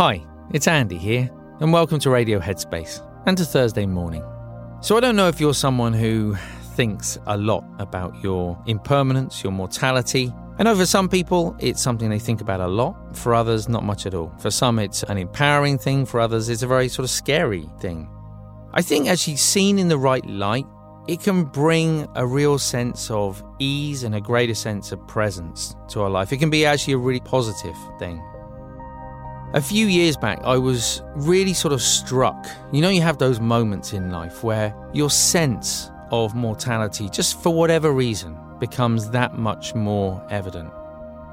Hi, it's Andy here, and welcome to Radio Headspace and to Thursday morning. So, I don't know if you're someone who thinks a lot about your impermanence, your mortality. I know for some people it's something they think about a lot, for others, not much at all. For some, it's an empowering thing, for others, it's a very sort of scary thing. I think, actually, seen in the right light, it can bring a real sense of ease and a greater sense of presence to our life. It can be actually a really positive thing. A few years back, I was really sort of struck. You know, you have those moments in life where your sense of mortality, just for whatever reason, becomes that much more evident.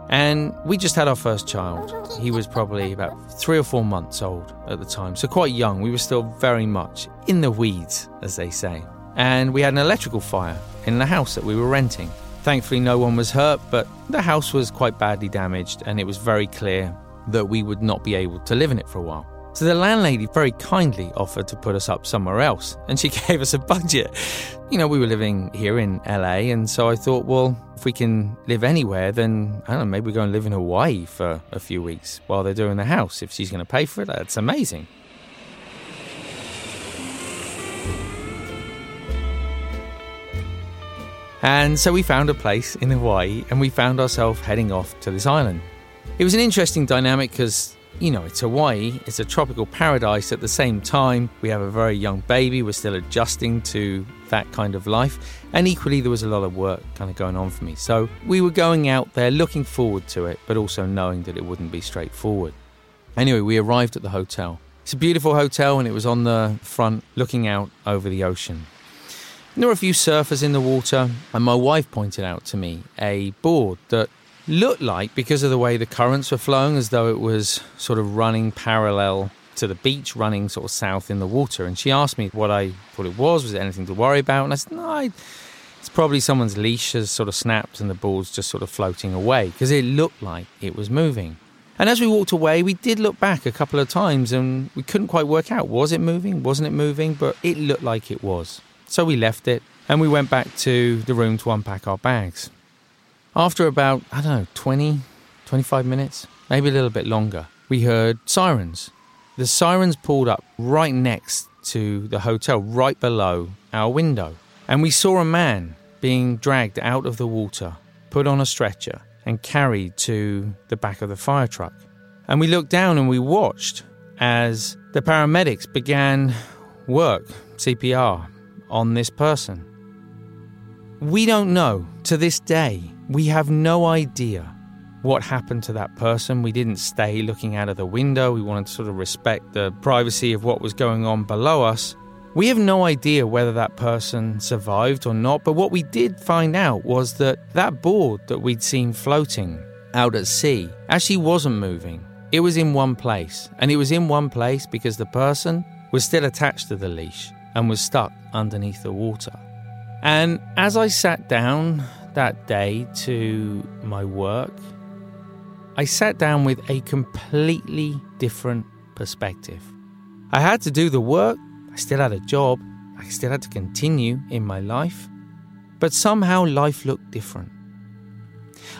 And we just had our first child. He was probably about three or four months old at the time, so quite young. We were still very much in the weeds, as they say. And we had an electrical fire in the house that we were renting. Thankfully, no one was hurt, but the house was quite badly damaged, and it was very clear that we would not be able to live in it for a while. So the landlady very kindly offered to put us up somewhere else, and she gave us a budget. You know, we were living here in LA, and so I thought, well, if we can live anywhere, then I don't know, maybe we go and live in Hawaii for a few weeks while they're doing the house. If she's going to pay for it, that's amazing. And so we found a place in Hawaii and we found ourselves heading off to this island. It was an interesting dynamic because, you know, it's Hawaii, it's a tropical paradise. At the same time, we have a very young baby, we're still adjusting to that kind of life. And equally, there was a lot of work kind of going on for me. So we were going out there looking forward to it, but also knowing that it wouldn't be straightforward. Anyway, we arrived at the hotel. It's a beautiful hotel and it was on the front looking out over the ocean. There were a few surfers in the water, and my wife pointed out to me a board that looked like, because of the way the currents were flowing, as though it was sort of running parallel to the beach, running sort of south in the water. And she asked me what I thought it was. Was it anything to worry about? And I said, no, I, it's probably someone's leash has sort of snapped and the ball's just sort of floating away because it looked like it was moving. And as we walked away, we did look back a couple of times and we couldn't quite work out was it moving, wasn't it moving, but it looked like it was. So we left it and we went back to the room to unpack our bags. After about, I don't know, 20, 25 minutes, maybe a little bit longer, we heard sirens. The sirens pulled up right next to the hotel, right below our window. And we saw a man being dragged out of the water, put on a stretcher, and carried to the back of the fire truck. And we looked down and we watched as the paramedics began work, CPR, on this person. We don't know to this day. We have no idea what happened to that person. We didn't stay looking out of the window. We wanted to sort of respect the privacy of what was going on below us. We have no idea whether that person survived or not, but what we did find out was that that board that we'd seen floating out at sea actually wasn't moving. It was in one place, and it was in one place because the person was still attached to the leash and was stuck underneath the water. And as I sat down that day to my work, I sat down with a completely different perspective. I had to do the work, I still had a job, I still had to continue in my life, but somehow life looked different.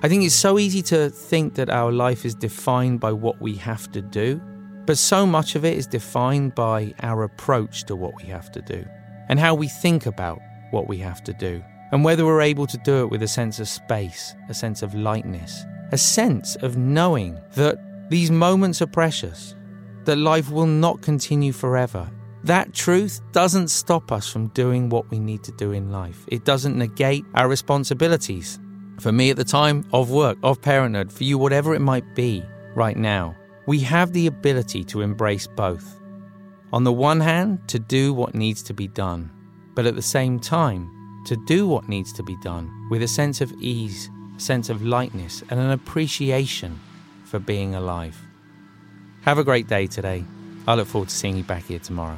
I think it's so easy to think that our life is defined by what we have to do, but so much of it is defined by our approach to what we have to do and how we think about what we have to do, and whether we're able to do it with a sense of space, a sense of lightness, a sense of knowing that these moments are precious, that life will not continue forever. That truth doesn't stop us from doing what we need to do in life. It doesn't negate our responsibilities. For me at the time, of work, of parenthood, for you, whatever it might be right now, we have the ability to embrace both. On the one hand, to do what needs to be done, but at the same time, to do what needs to be done with a sense of ease, a sense of lightness, and an appreciation for being alive. Have a great day today. I look forward to seeing you back here tomorrow.